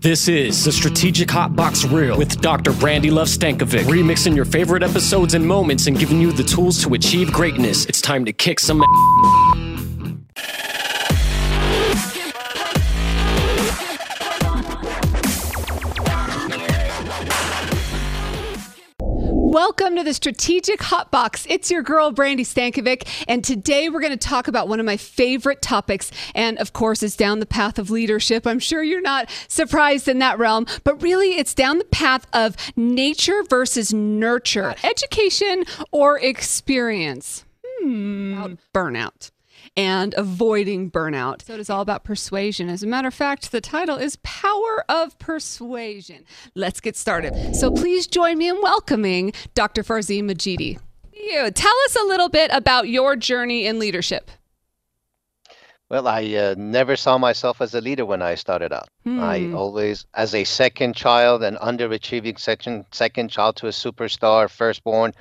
This is the Strategic Hotbox Reel with Dr. Brandi Luv Stankovic, remixing your favorite episodes and moments and giving you the tools to achieve greatness. It's time to kick some Welcome to the Strategic Hotbox. It's your girl, Brandi Stankovic, and today we're going to talk about one of my favorite topics. And of course, it's down the path of leadership. I'm sure you're not surprised in that realm, but really, it's down the path of nature versus nurture, education or experience. Hmm. Burnout and avoiding burnout. So it is all about persuasion. As a matter of fact, the title is Power of Persuasion. Let's get started. So please join me in welcoming Dr. Farzin Madjidi. You tell us a little bit about your journey in leadership. Well, I uh, never saw myself as a leader when I started out. Hmm. I always, as a second child, an underachieving second second child to a superstar, firstborn,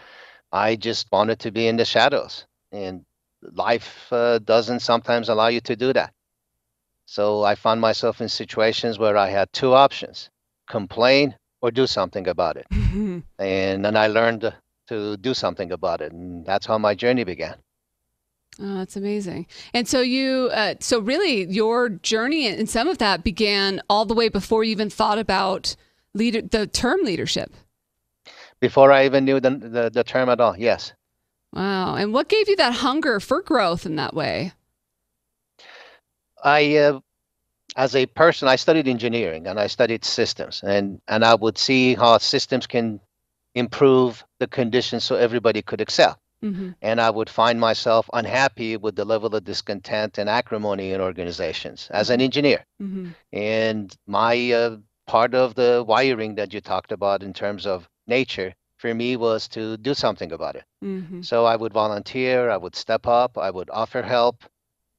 I just wanted to be in the shadows. And life uh, doesn't sometimes allow you to do that. So I found myself in situations where I had two options complain or do something about it. and then I learned to do something about it. And that's how my journey began. Oh, that's amazing. And so you, uh, so really, your journey and some of that began all the way before you even thought about leader, the term leadership. Before I even knew the, the, the term at all, yes. Wow. And what gave you that hunger for growth in that way? I, uh, as a person, I studied engineering and I studied systems, and and I would see how systems can improve the conditions so everybody could excel. hmm And I would find myself unhappy with the level of discontent and acrimony in organizations as an engineer. hmm And my uh, part of the wiring that you talked about in terms of nature for me was to do something about it. hmm So I would volunteer, I would step up, I would offer help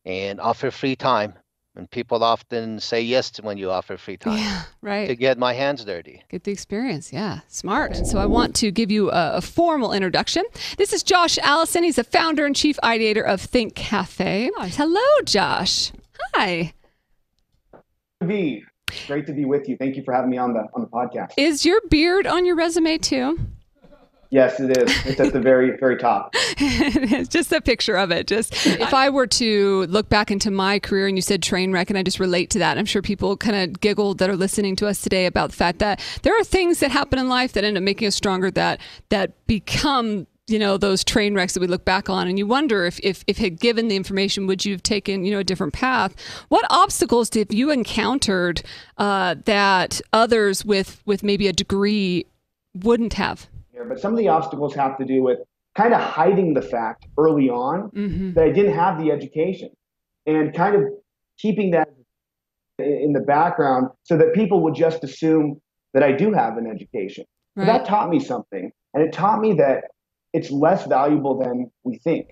and offer free time. And people often say yes to when you offer free time Yeah, right. to get my hands dirty. Get the experience. Yeah, smart. And so I want to give you a, a formal introduction. This is Josh Allison. He's the founder and chief ideator of Think Cafe. Hello, Josh. Hi. be great to be with you. Thank you for having me on the on the podcast. Is your beard on your resume too? Yes, it is. It's at the very very top. it's just a picture of it. Just if I were to look back into my career and you said train wreck, and I just relate to that, I'm sure people kind of giggled that are listening to us today about the fact that there are things that happen in life that end up making us stronger that that become you know those train wrecks that we look back on and you wonder if if if had given the information would you have taken you know a different path what obstacles have you encountered uh, that others with with maybe a degree wouldn't have Here, but some of the obstacles have to do with kind of hiding the fact early on hmm that I didn't have the education, and kind of keeping that in the background so that people would just assume that I do have an education. Right That taught me something, and it taught me that it's less valuable than we think.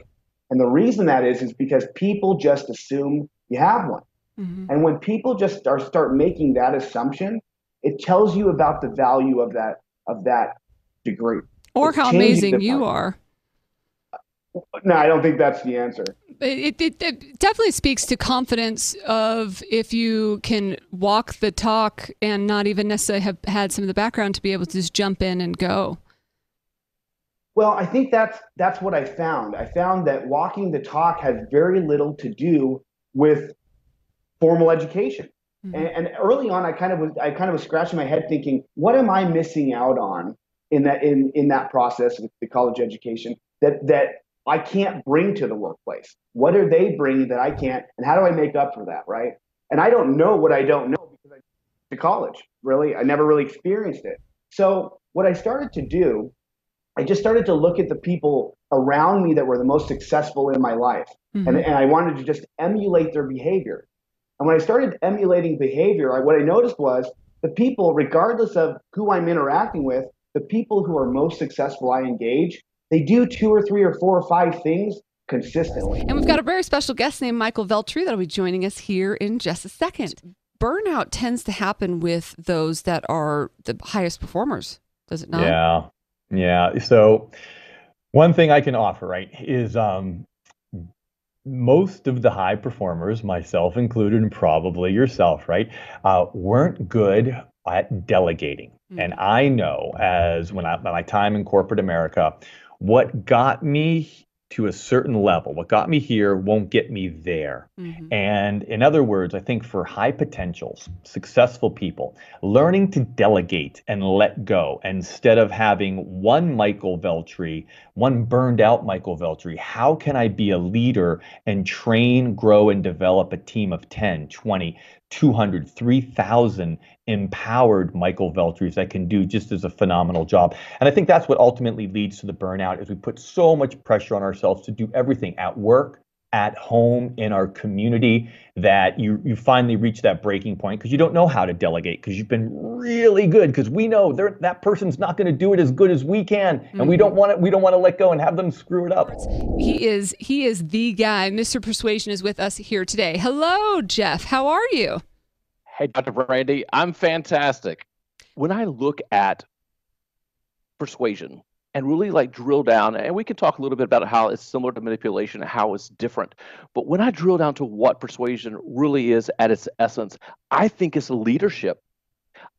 And the reason that is is because people just assume you have one. hmm And when people just start start making that assumption, it tells you about the value of that of that degree. or It's how amazing you are No, I don't think that's the answer. It, it, it definitely speaks to confidence of if you can walk the talk and not even necessarily have had some of the background to be able to just jump in and go. Well, I think that's that's what I found. I found that walking the talk has very little to do with formal education. Mhm. And, and early on, I kind of was I kind of was scratching my head, thinking, what am I missing out on in that in in that process with the college education that that I can't bring to the workplace? What are they bringing that I can't, and how do I make up for that? Right? And I don't know what I don't know because I went to college. Really, I never really experienced it. So what I started to do, I just started to look at the people around me that were the most successful in my life Mhm. and, and I wanted to just emulate their behavior. And when I started emulating behavior, I, what I noticed was the people, regardless of who I'm interacting with, the people who are most successful I engage, they do two or three or four or five things consistently. And we've got a very special guest named Michael Veltri that'll be joining us here in just a second. Burnout tends to happen with those that are the highest performers, does it not? Yeah. Yeah. So one thing I can offer, right, is um most of the high performers, myself included, and probably yourself, right, uh, weren't good at delegating. Mm-hmm. And I know, as when I my time in corporate America, what got me to a certain level. What got me here won't get me there. Mm-hmm. And in other words, I think for high potentials, successful people, learning to delegate and let go instead of having one Michael Veltri, one burned out Michael Veltri, how can I be a leader and train, grow, and develop a team of 10, 20, 200, 3,000 empowered Michael Veltris that can do just as a phenomenal job. And I think that's what ultimately leads to the burnout is we put so much pressure on ourselves to do everything at work, at home, in our community that you you finally reach that breaking point because you don't know how to delegate because you've been really good because we know that person's not going to do it as good as we can mm-hmm. and we don't mm-hmm. want to we don't want to let go and have them screw it up. He is he is the guy. Mr. Persuasion is with us here today. Hello, Jeff. How are you? Hey, Dr. Brandi, I'm fantastic. When I look at persuasion and really like drill down, and we can talk a little bit about how it's similar to manipulation and how it's different. But when I drill down to what persuasion really is at its essence, I think it's leadership.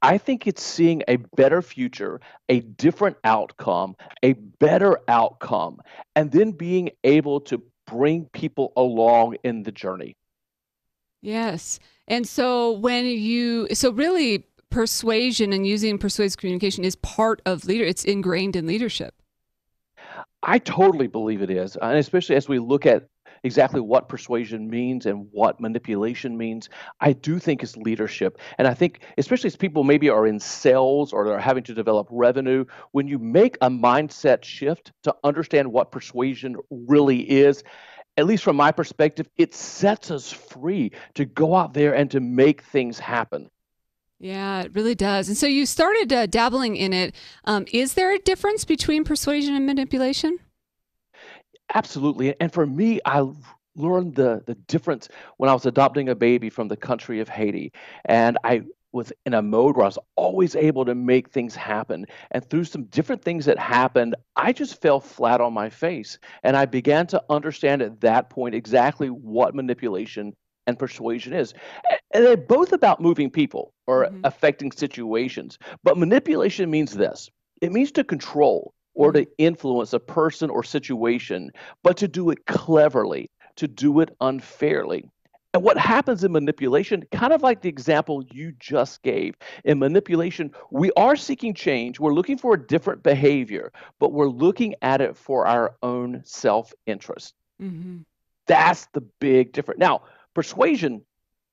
I think it's seeing a better future, a different outcome, a better outcome, and then being able to bring people along in the journey. Yes. And so when you, so really persuasion and using persuasive communication is part of leader, it's ingrained in leadership. I totally believe it is. And especially as we look at exactly what persuasion means and what manipulation means, I do think it's leadership. And I think, especially as people maybe are in sales or they're having to develop revenue, when you make a mindset shift to understand what persuasion really is, at least from my perspective, it sets us free to go out there and to make things happen. Yeah, it really does. And so you started uh, dabbling in it. Um, is there a difference between persuasion and manipulation? Absolutely. And for me, I learned the the difference when I was adopting a baby from the country of Haiti, and I was in a mode where I was always able to make things happen. And through some different things that happened, I just fell flat on my face. And I began to understand at that point exactly what manipulation and persuasion is. And they're both about moving people or mm-hmm. affecting situations. But manipulation means this it means to control or to mm-hmm. influence a person or situation, but to do it cleverly, to do it unfairly. And what happens in manipulation, kind of like the example you just gave, in manipulation, we are seeking change. We're looking for a different behavior, but we're looking at it for our own self interest. Mm-hmm. That's the big difference. Now, persuasion,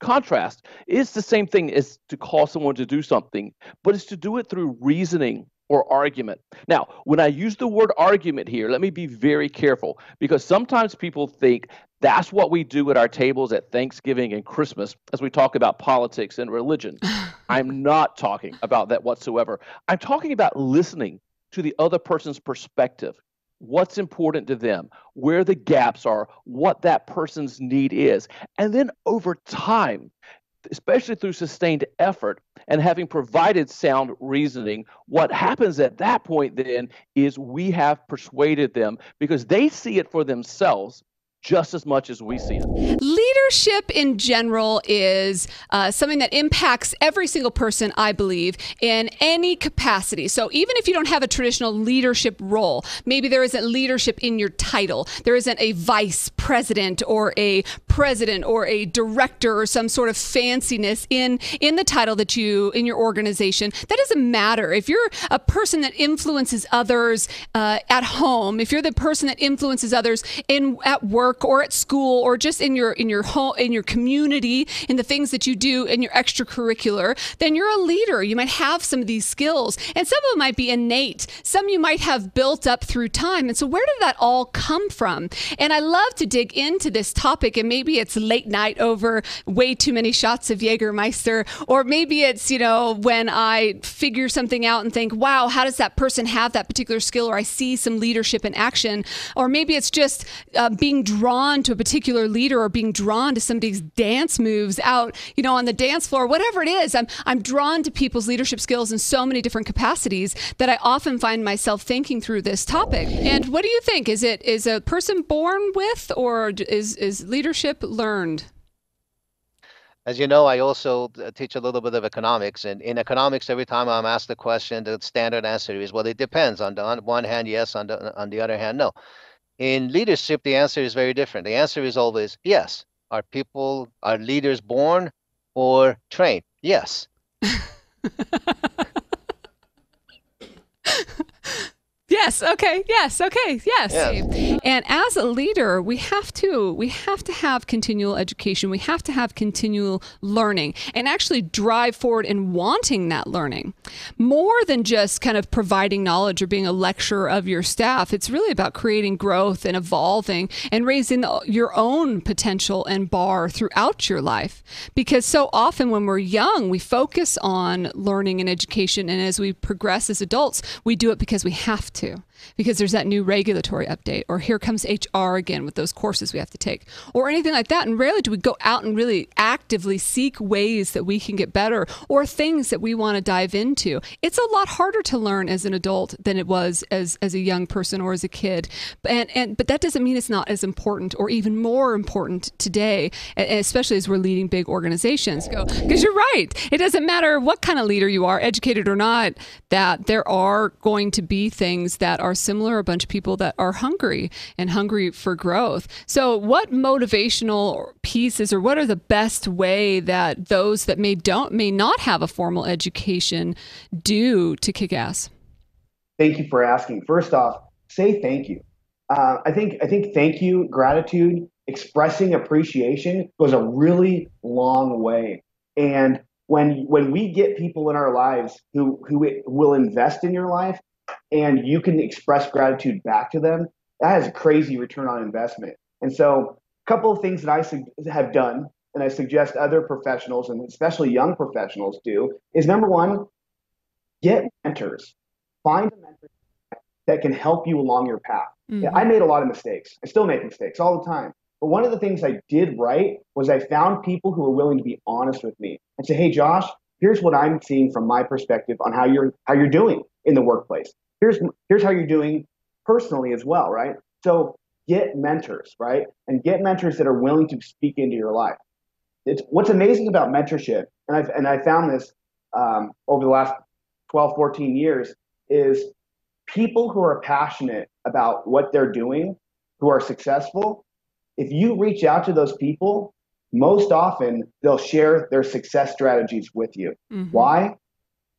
contrast, is the same thing as to call someone to do something, but it's to do it through reasoning or argument. Now, when I use the word argument here, let me be very careful because sometimes people think that's what we do at our tables at Thanksgiving and Christmas as we talk about politics and religion. I'm not talking about that whatsoever. I'm talking about listening to the other person's perspective, what's important to them, where the gaps are, what that person's need is. And then over time, especially through sustained effort and having provided sound reasoning, what happens at that point then is we have persuaded them because they see it for themselves just as much as we see it. Leadership in general is uh, something that impacts every single person, I believe, in any capacity. So even if you don't have a traditional leadership role, maybe there isn't leadership in your title, there isn't a vice president or a president or a director or some sort of fanciness in in the title that you in your organization. That doesn't matter. If you're a person that influences others uh, at home, if you're the person that influences others in at work work or at school or just in your in your home in your community in the things that you do in your extracurricular then you're a leader. You might have some of these skills. And some of them might be innate. Some you might have built up through time. And so where did that all come from? And i love to dig into this topic and maybe it's late night over way too many shots of jägermeister or maybe it's you know when i figure something out and think wow how does that person have that particular skill? or i see some leadership in action. Or maybe it's just uh, being drawn to a particular leader or being drawn to somebody's dance moves out, you know, on the dance floor, whatever it is. I'm I'm drawn to people's leadership skills in so many different capacities that I often find myself thinking through this topic. And what do you think? Is it is a person born with or is is leadership learned? As you know, I also uh, teach a little bit of economics, and in economics, every time I'm asked the question, the standard answer is, "Well, it depends." On the on one hand, yes. On the on the other hand, no. In leadership, the answer is very different. The answer is always yes. Are people, are leaders born or trained? Yes. Yes. Okay. Yes. Okay. Yes. yes. And as a leader, we have to we have to have continual education. We have to have continual learning and actually drive forward in wanting that learning. More than just kind of providing knowledge or being a lecturer of your staff, it's really about creating growth and evolving and raising your own potential and bar throughout your life. Because so often when we're young, we focus on learning and education and as we progress as adults, we do it because we have to to because there's that new regulatory update, or here comes HR again with those courses we have to take, or anything like that. And rarely do we go out and really actively seek ways that we can get better or things that we want to dive into. It's a lot harder to learn as an adult than it was as, as a young person or as a kid. And, and but that doesn't mean it's not as important or even more important today, especially as we're leading big organizations. Because you're right. It doesn't matter what kind of leader you are, educated or not, that there are going to be things that are similar, a bunch of people that are hungry and hungry for growth. So, what motivational pieces or what are the best way that those that may don't may not have a formal education do to kick ass? Thank you for asking. First off, say thank you. Uh, I think I think thank you, gratitude, expressing appreciation goes a really long way. And when when we get people in our lives who who will invest in your life, and you can express gratitude back to them, that has a crazy return on investment. And so, a couple of things that I su- have done, and I suggest other professionals and especially young professionals do, is number one, get mentors. Find a mentor that can help you along your path. Mm-hmm. I made a lot of mistakes. I still make mistakes all the time. But one of the things I did right was I found people who were willing to be honest with me and say, "Hey, Josh, here's what I'm seeing from my perspective on how you're how you're doing in the workplace here's here's how you're doing personally as well, right? So get mentors, right? And get mentors that are willing to speak into your life. It's what's amazing about mentorship, and I've and I found this um, over the last 12, 14 years, is people who are passionate about what they're doing, who are successful. If you reach out to those people, most often they'll share their success strategies with you. Mm-hmm. Why?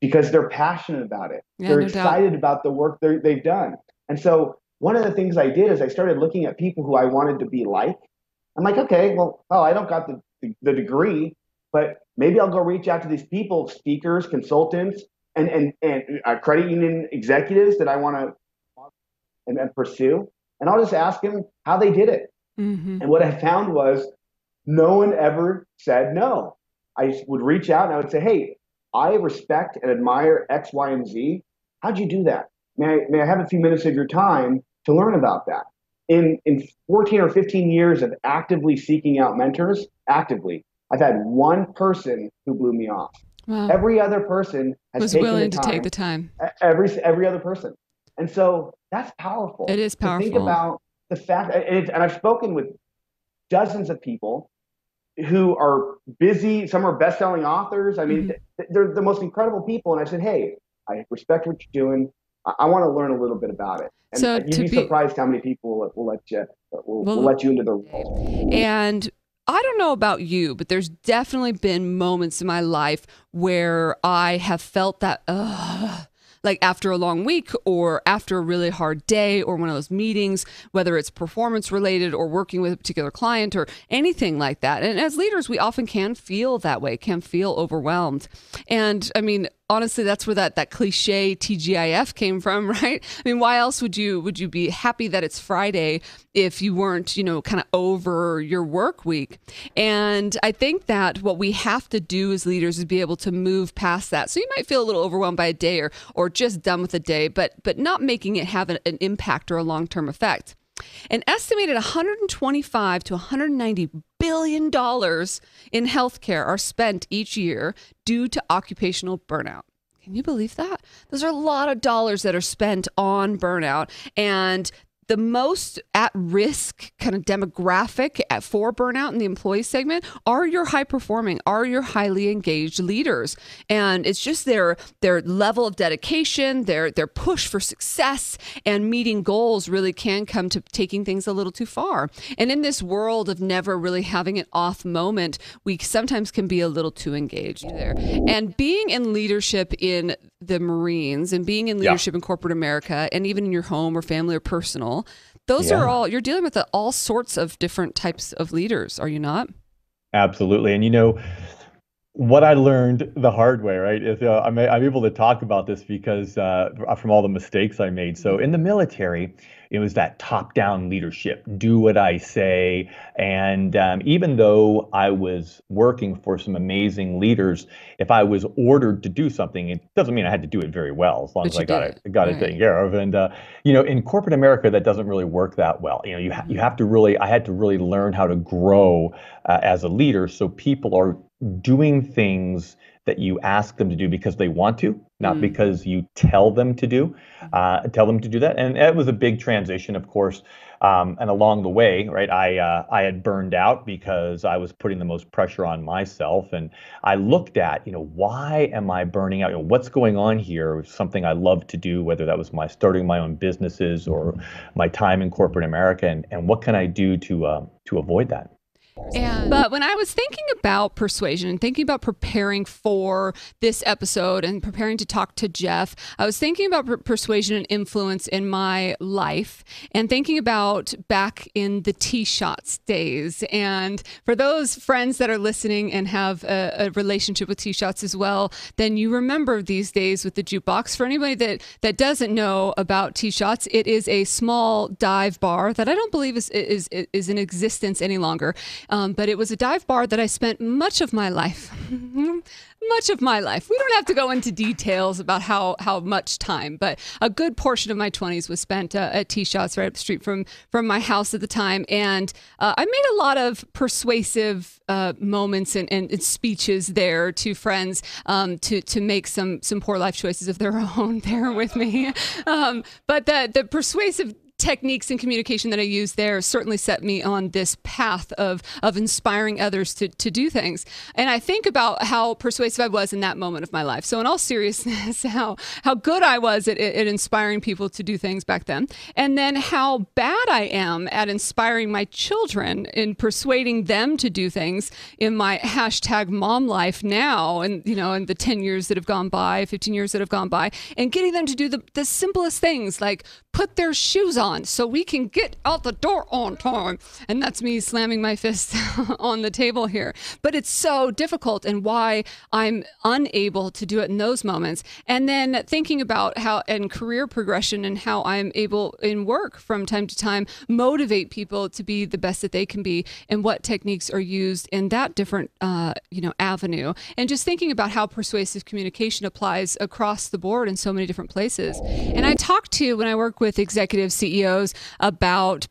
Because they're passionate about it. Yeah, they're no excited doubt. about the work they've done. And so one of the things I did is I started looking at people who I wanted to be like. I'm like, okay, well, oh, I don't got the, the degree, but maybe I'll go reach out to these people, speakers, consultants, and and and uh, credit union executives that I want to and, and, pursue, and I'll just ask them how they did it. Mm-hmm. And what I found was no one ever said no. I would reach out and I would say, hey, I respect and admire X, Y, and Z. How'd you do that? May I, may I have a few minutes of your time to learn about that? In, in 14 or 15 years of actively seeking out mentors, actively, I've had one person who blew me off. Wow. Every other person has was taken willing to take the time. Every every other person, and so that's powerful. It is powerful. think about the fact, and, and I've spoken with dozens of people who are busy. Some are best-selling authors. I mean, mm-hmm. they're the most incredible people. And I said, hey, I respect what you're doing. I, I want to learn a little bit about it. And so you'd be, be, surprised how many people will, will let you will, will, will let you into the role. And I don't know about you, but there's definitely been moments in my life where I have felt that, ugh, like after a long week or after a really hard day or one of those meetings, whether it's performance related or working with a particular client or anything like that. And as leaders, we often can feel that way, can feel overwhelmed. And I mean, honestly that's where that that cliche TGIF came from, right? I mean, why else would you would you be happy that it's Friday if you weren't, you know, kind of over your work week? And I think that what we have to do as leaders is be able to move past that. So you might feel a little overwhelmed by a day or or just done with a day, but but not making it have an, an impact or a long-term effect. An estimated 125 to 190 billion dollars in healthcare are spent each year due to occupational burnout. Can you believe that? Those are a lot of dollars that are spent on burnout. And the most at risk kind of demographic for burnout in the employee segment are your high performing are your highly engaged leaders. And it's just their their level of dedication their their push for success and meeting goals really can come to taking things a little too far. And in this world of never really having an off moment we sometimes can be a little too engaged there. And being in leadership in the marines and being in leadership yeah. in corporate america and even in your home or family or personal those yeah. are all you're dealing with all sorts of different types of leaders, are you not? Absolutely. And you know, what I learned the hard way, right, is uh, I'm, I'm able to talk about this because uh, from all the mistakes I made. So in the military, it was that top-down leadership, do what I say. And um, even though I was working for some amazing leaders, if I was ordered to do something, it doesn't mean I had to do it very well, as long but as I got it, got it taken care of. And uh, you know, in corporate America, that doesn't really work that well. You know, you ha- you have to really, I had to really learn how to grow uh, as a leader, so people are doing things that you ask them to do because they want to, not mm. because you tell them to do, uh, tell them to do that. And it was a big transition, of course. Um, and along the way, right, I uh, I had burned out because I was putting the most pressure on myself, and I looked at, you know, why am I burning out? You know, what's going on here? Something I love to do, whether that was my starting my own businesses or my time in corporate America, and and what can I do to uh, to avoid that? And, but when I was thinking about persuasion and thinking about preparing for this episode and preparing to talk to Jeff, I was thinking about per- persuasion and influence in my life and thinking about back in the T shots days. And for those friends that are listening and have a, a relationship with T shots as well, then you remember these days with the jukebox. For anybody that, that doesn't know about T shots, it is a small dive bar that I don't believe is, is, is in existence any longer. Um, but it was a dive bar that I spent much of my life, much of my life. We don't have to go into details about how how much time, but a good portion of my 20s was spent uh, at T Shots right up the street from from my house at the time, and uh, I made a lot of persuasive uh, moments and, and, and, speeches there to friends um, to to make some some poor life choices of their own there with me. Um, but the the persuasive techniques and communication that I use there certainly set me on this path of of inspiring others to to do things. And I think about how persuasive I was in that moment of my life. So in all seriousness, how how good I was at, at inspiring people to do things back then, and then how bad I am at inspiring my children in persuading them to do things in my hashtag mom life now, and you know, in the ten years that have gone by, fifteen years that have gone by, and getting them to do the the simplest things like put their shoes on so we can get out the door on time. And that's me slamming my fist on the table here. But it's so difficult and why I'm unable to do it in those moments. And then thinking about how and career progression and how I'm able in work from time to time motivate people to be the best that they can be and what techniques are used in that different uh, you know avenue. And just thinking about how persuasive communication applies across the board in so many different places. And I talk to when I work with executive CEOs about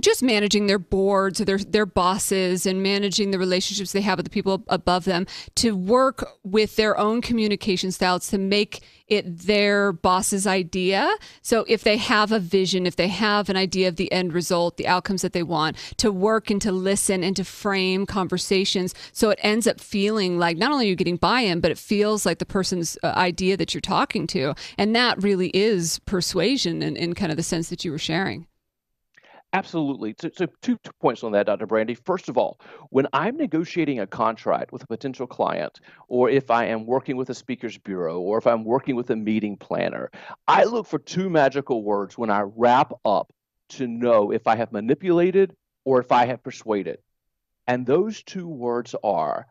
just managing their boards, or their their bosses, and managing the relationships they have with the people above them to work with their own communication styles to make it their boss's idea. So if they have a vision, if they have an idea of the end result, the outcomes that they want, to work and to listen and to frame conversations so it ends up feeling like not only are you getting buy-in, but it feels like the person's uh, idea that you're talking to, and that really is persuasion in, in kind of the sense that you were sharing. Absolutely. So, so two, two points on that, Dr. Brandi. First of all, when I'm negotiating a contract with a potential client, or if I am working with a speakers bureau, or if I'm working with a meeting planner, I look for two magical words when I wrap up to know if I have manipulated or if I have persuaded. And those two words are,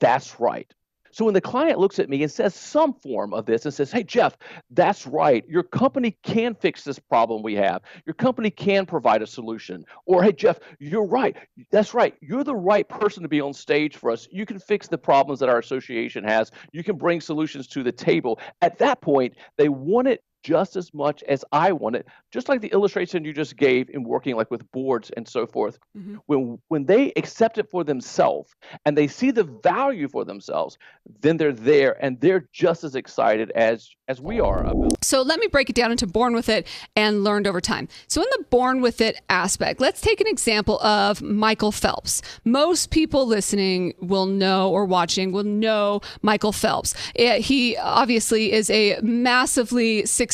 that's right. So when the client looks at me and says some form of this and says, Hey, Jeff, that's right. Your company can fix this problem we have. Your company can provide a solution. Or, Hey, Jeff, you're right. That's right. You're the right person to be on stage for us. You can fix the problems that our association has. You can bring solutions to the table. At that point, they want it just as much as I want it. Just like the illustration you just gave in working like with boards and so forth. Mm-hmm. When when they accept it for themselves and they see the value for themselves, then they're there and they're just as excited as as we are about. So let me break it down into born with it and learned over time. So in the born with it aspect, let's take an example of Michael Phelps. Most people listening will know or watching will know Michael Phelps. He obviously is a massively successful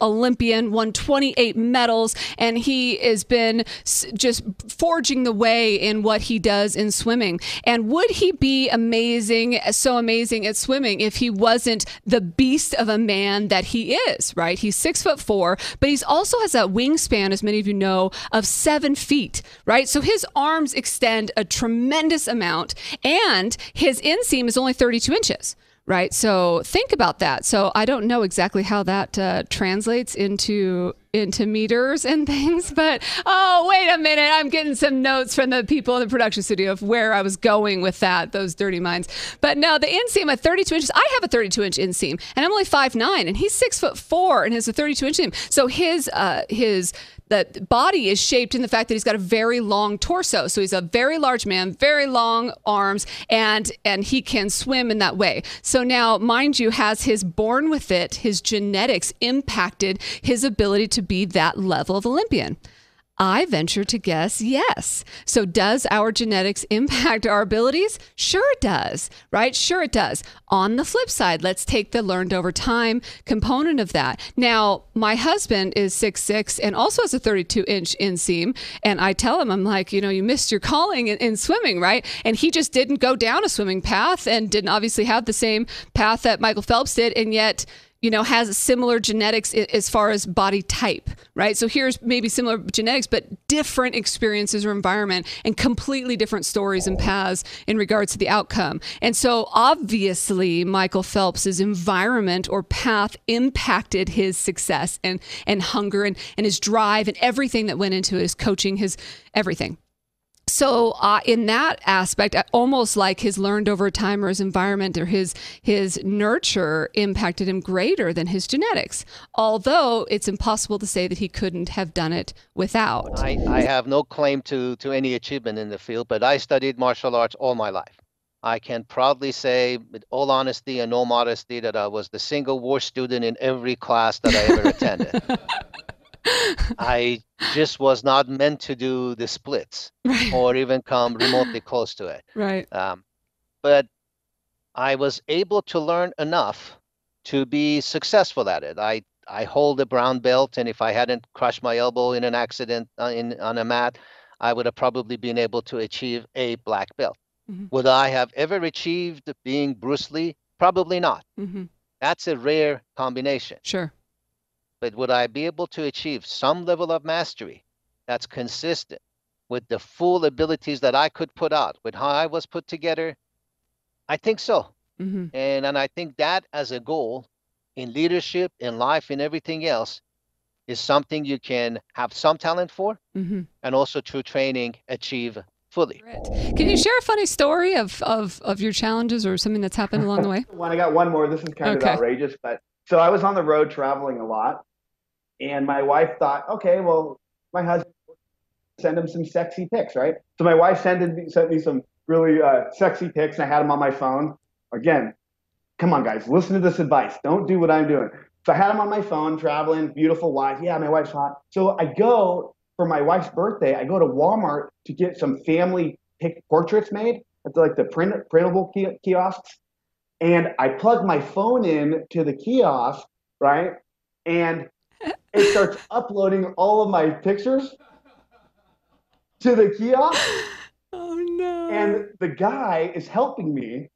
Olympian, won 28 medals, and he has been just forging the way in what he does in swimming. And would he be amazing, so amazing at swimming if he wasn't the beast of a man that he is, right? He's six foot four, but he's also has that wingspan, as many of you know, of seven feet, right? So his arms extend a tremendous amount, and his inseam is only 32 inches right? So think about that. So I don't know exactly how that uh, translates into into meters and things, but oh wait a minute, I'm getting some notes from the people in the production studio of where I was going with that. Those dirty minds. But no, the inseam at 32 inches. I have a 32 inch inseam, and I'm only five nine, and he's six foot four, and has a 32 inch inseam. So his uh, his the body is shaped in the fact that he's got a very long torso. So he's a very large man, very long arms, and and he can swim in that way. So now, mind you, has his born with it, his genetics impacted his ability to be that level of Olympian? I venture to guess yes. So, does our genetics impact our abilities? Sure, it does, right? Sure, it does. On the flip side, let's take the learned over time component of that. Now, my husband is six six and also has a 32 inch inseam. And I tell him, I'm like, you know, you missed your calling in, in swimming, right? And he just didn't go down a swimming path and didn't obviously have the same path that Michael Phelps did. And yet, you know, has similar genetics as far as body type, right? So here's maybe similar genetics, but different experiences or environment and completely different stories and paths in regards to the outcome. And so obviously, Michael Phelps's environment or path impacted his success and, and hunger and, and his drive and everything that went into his coaching, his everything so uh, in that aspect almost like his learned over time or his environment or his his nurture impacted him greater than his genetics although it's impossible to say that he couldn't have done it without i, I have no claim to to any achievement in the field but i studied martial arts all my life I can proudly say, with all honesty and no modesty, that I was the single worst student in every class that I ever attended. I just was not meant to do the splits right. or even come remotely close to it. Right. Um, but I was able to learn enough to be successful at it. I I hold a brown belt, and if I hadn't crushed my elbow in an accident uh, in on a mat, I would have probably been able to achieve a black belt. Mm-hmm. Would I have ever achieved being Bruce Lee? Probably not. Mm-hmm. That's a rare combination. Sure but would I be able to achieve some level of mastery that's consistent with the full abilities that I could put out, with how I was put together? I think so. Mm-hmm. And and I think that as a goal in leadership, in life, in everything else, is something you can have some talent for mm-hmm. and also through training achieve fully. Can you share a funny story of, of, of your challenges or something that's happened along the way? One, I got one more. This is kind okay. of outrageous, but so I was on the road traveling a lot and my wife thought, okay, well, my husband send him some sexy pics, right? So my wife sent me, sent me some really uh, sexy pics, and I had them on my phone. Again, come on, guys, listen to this advice. Don't do what I'm doing. So I had them on my phone, traveling, beautiful wife. Yeah, my wife's hot. So I go for my wife's birthday. I go to Walmart to get some family pic- portraits made at the, like the print, printable kiosks, and I plug my phone in to the kiosk, right? And it starts uploading all of my pictures to the kiosk. Oh no. And the guy is helping me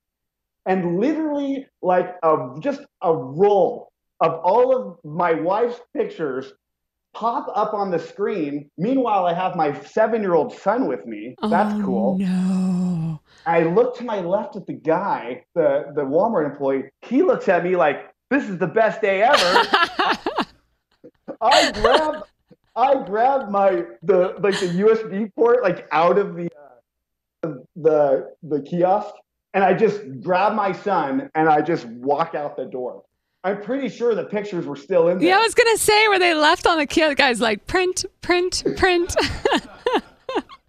and literally like a, just a roll of all of my wife's pictures pop up on the screen. Meanwhile, I have my seven-year-old son with me. Oh, That's oh, cool. No. I look to my left at the guy, the the Walmart employee. He looks at me like, "This is the best day ever." I grabbed I grabbed my the like the USB port like out of the uh, the the kiosk and I just grab my son and I just walk out the door. I'm pretty sure the pictures were still in there. Yeah, I was gonna say where they left on the kiosk. Guy's like print, print, print.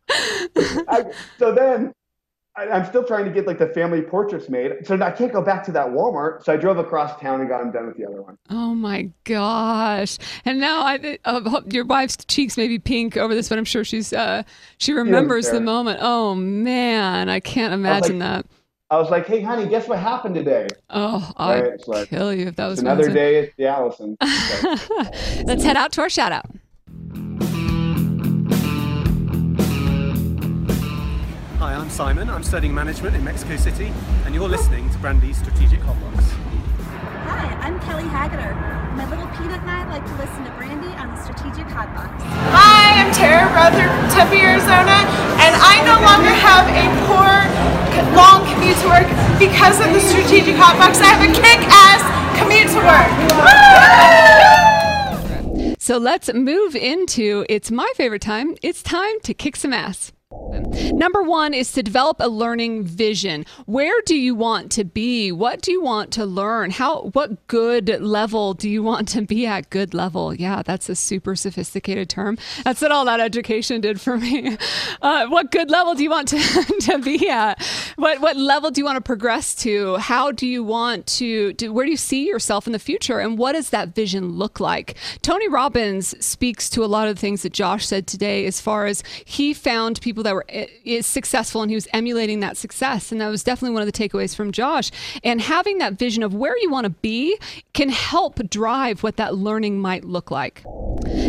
I, so then I, am still trying to get like the family portraits made. So I can't go back to that Walmart. So I drove across town and got them done with the other one. Oh my gosh! And now I, uh, your wife's cheeks may be pink over this, but I'm sure she's uh, she remembers the moment. Oh man, I can't imagine like, that. I was like, "Hey, honey, guess what happened today?" Oh, I'd right, like, kill you if that was another day at the Allison. Let's head out to our shout out. I'm Simon. I'm studying management in Mexico City, and you're listening to Brandi's Strategic Hotbox. Hi, I'm Kelly Haggeter. My little peanut and I like to listen to Brandy on the Strategic Hotbox. Hi, I'm Tara Ruther from Tempe, Arizona, and I no longer have a poor, long commute to work because of the Strategic Hotbox. I have a kick-ass commute to work. So let's move into it's my favorite time. It's time to kick some ass. Number one is to develop a learning vision. Where do you want to be? What do you want to learn? How, what good level do you want to be at? Good level. Yeah, that's a super sophisticated term. That's what all that education did for me. Uh, what good level do you want to, to be at? What, what level do you want to progress to? How do you want to, do, where do you see yourself in the future? And what does that vision look like? Tony Robbins speaks to a lot of the things that Josh said today as far as he found people that were is successful and he was emulating that success. And that was definitely one of the takeaways from Josh. And having that vision of where you want to be can help drive what that learning might look like.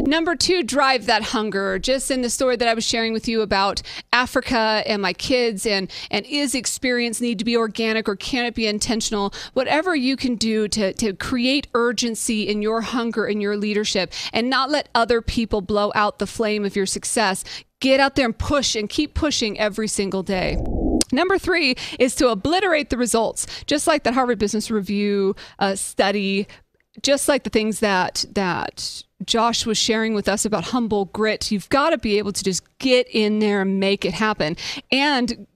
Number 2 drive that hunger. Just in the story that I was sharing with you about Africa and my kids and and is experience need to be organic or can it be intentional? Whatever you can do to to create urgency in your hunger in your leadership and not let other people blow out the flame of your success Get out there and push and keep pushing every single day. Number three is to obliterate the results, just like that Harvard Business Review uh, study, just like the things that that Josh was sharing with us about humble grit. You've got to be able to just get in there and make it happen. And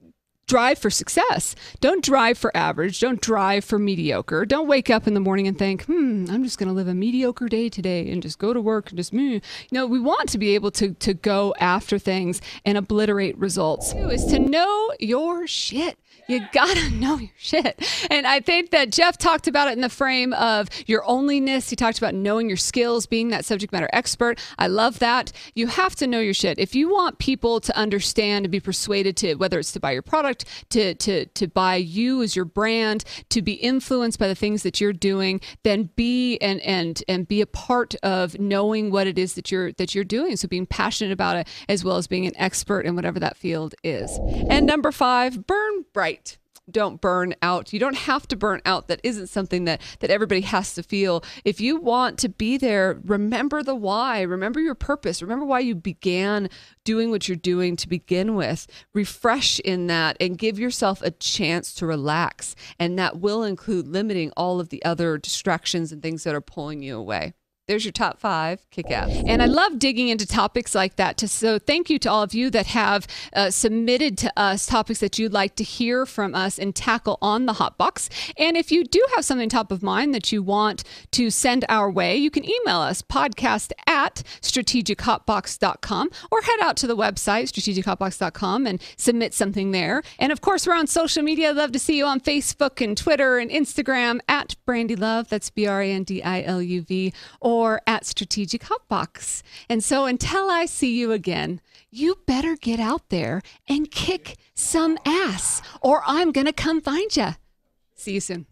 drive for success. Don't drive for average. Don't drive for mediocre. Don't wake up in the morning and think, hmm, I'm just going to live a mediocre day today and just go to work and just move. You know, we want to be able to, to go after things and obliterate results. Two is to know your shit. You gotta know your shit. And I think that Jeff talked about it in the frame of your onlyness. He talked about knowing your skills, being that subject matter expert. I love that. You have to know your shit. If you want people to understand and be persuaded to, whether it's to buy your product, to to to buy you as your brand, to be influenced by the things that you're doing, then be and and and be a part of knowing what it is that you're that you're doing. So being passionate about it as well as being an expert in whatever that field is. And number five, burn bright don't burn out. You don't have to burn out. That isn't something that that everybody has to feel. If you want to be there, remember the why. Remember your purpose. Remember why you began doing what you're doing to begin with. Refresh in that and give yourself a chance to relax. And that will include limiting all of the other distractions and things that are pulling you away. There's your top five kick ass. And I love digging into topics like that. To, so thank you to all of you that have uh, submitted to us topics that you'd like to hear from us and tackle on the hot box. And if you do have something top of mind that you want to send our way, you can email us podcast at strategichotbox.com or head out to the website strategichotbox.com and submit something there. And of course, we're on social media. I'd love to see you on Facebook and Twitter and Instagram at Brandi Luv. That's B R A N D I L U V. Or or at Strategic Hotbox. And so until I see you again, you better get out there and kick some ass, or I'm going to come find you. See you soon.